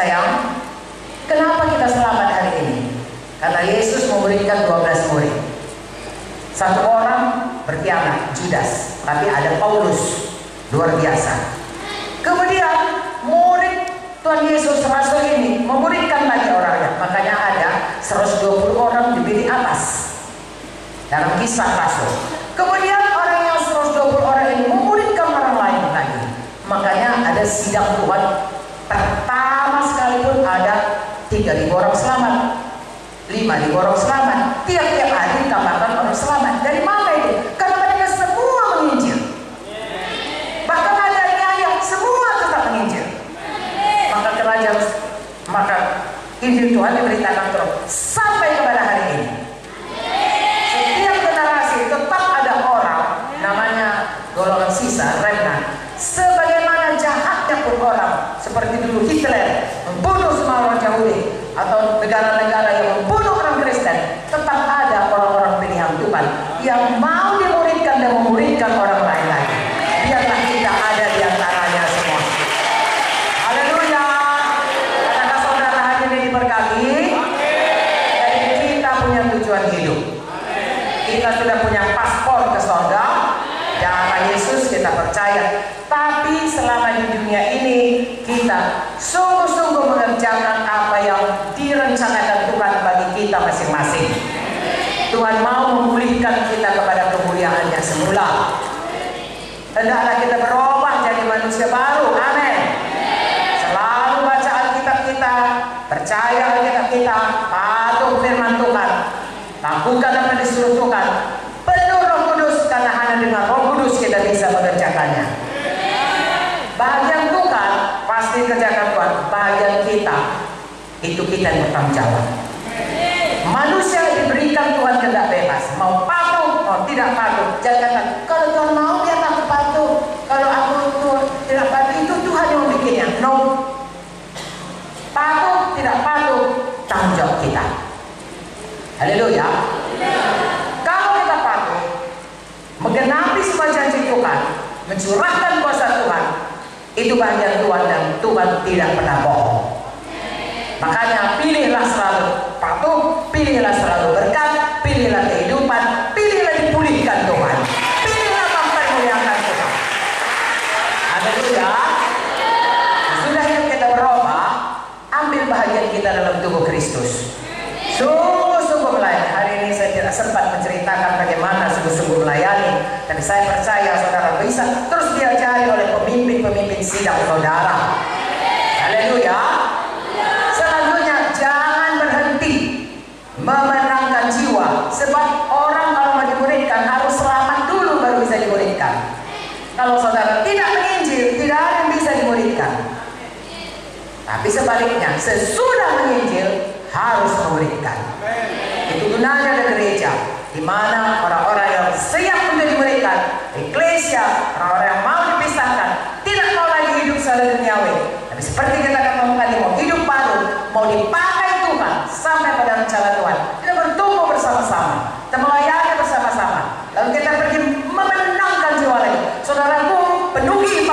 Sayang, kenapa kita selamat hari ini? Karena Yesus memberikan 12 murid. Satu orang berkhianat, Judas, tapi ada Paulus, luar biasa. Kemudian murid Tuhan Yesus Rasul ini memuridkan lagi orangnya. Makanya ada 120 orang di bilik atas dalam kisah Rasul. Kemudian orang yang 120 orang ini memuridkan orang lain lagi. Makanya ada sidang ada 3.000 orang selamat. 5.000 orang selamat. Tiap-tiap hari tambahkan orang selamat. Dari mana itu? Karena mereka semua menginjil. Bahkan ada yang semua tetap menginjil. Maka kerajaan maka Injil Tuhan diberitakan terus sampai kepada hari ini. Setiap generasi tetap ada orang namanya golongan sisa, remnant. Sebagaimana jahatnya pun orang seperti dulu Hitler membunuh semua orang Yahudi atau negara-negara yang membunuh orang Kristen, tetap ada orang-orang pilihan Tuhan yang mau dimuridkan dan memuridkan orang lain lagi. Biarlah kita ada di antaranya semua. Haleluya. Adakah saudara hari ini diberkati? Jadi kita punya tujuan hidup. Kita sudah punya paspor ke sorga. Darah Yesus kita percaya. Tapi selama di dunia ini kita sungguh-sungguh mengerjakan apa yang direncanakan Tuhan bagi kita masing-masing. Tuhan mau memulihkan kita kepada kemuliaannya semula. Hendaklah kita berubah jadi manusia baru. Amin. Selalu baca Alkitab kita, percaya Alkitab kita, patuh firman Tuhan, lakukan apa disuruh Tuhan, penuh Roh Kudus karena hanya dengan Roh Kudus kita bisa mengerjakannya. Bagian Tuhan pasti kerjakan Tuhan, bagian kita itu kita yang bertanggung jawab. Manusia diberikan Tuhan kehendak bebas, mau patuh, mau tidak patuh. Jangan katakan, kalau Tuhan mau biar aku patuh, kalau aku Tuhan tidak patuh itu Tuhan yang bikinnya. No, patuh tidak patuh tanggung jawab kita. Haleluya. Kalau kita patuh, menggenapi semua janji Tuhan, mencurahkan kuasa Tuhan, itu bagian Tuhan dan Tuhan tidak pernah bohong. Makanya pilihlah selalu patuh, pilihlah selalu berkat, pilihlah kehidupan, pilihlah dipulihkan Tuhan. Pilihlah mempermuliakan Tuhan. Haleluya. Sudah hidup kita berubah, ambil bahagian kita dalam tubuh Kristus. Sungguh-sungguh melayani. Hari ini saya tidak sempat menceritakan bagaimana sungguh-sungguh melayani. Tapi saya percaya saudara bisa terus diajari oleh pemimpin-pemimpin sidang saudara. Haleluya. Selanjutnya jangan berhenti memenangkan jiwa. Sebab orang kalau mau dimuridkan harus selamat dulu baru bisa dimuridkan. Kalau saudara tidak menginjil, tidak ada yang bisa dimuridkan. Tapi sebaliknya, sesudah menginjil harus memuridkan. Itu gunanya ada gereja, di mana orang-orang yang siap untuk dimuridkan, eklesia, orang-orang yang mau dipisahkan, tidak mau lagi hidup secara duniawi. Tapi seperti kita katakan tadi, mau hidup baru, mau dipakai Tuhan sampai pada rencana Tuhan. Kita bertumbuh bersama-sama, kita melayani bersama-sama. Lalu kita pergi memenangkan jiwa lagi. Saudaraku,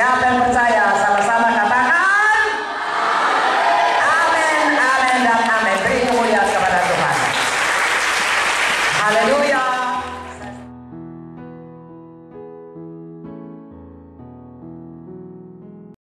Siapa yang percaya? Sama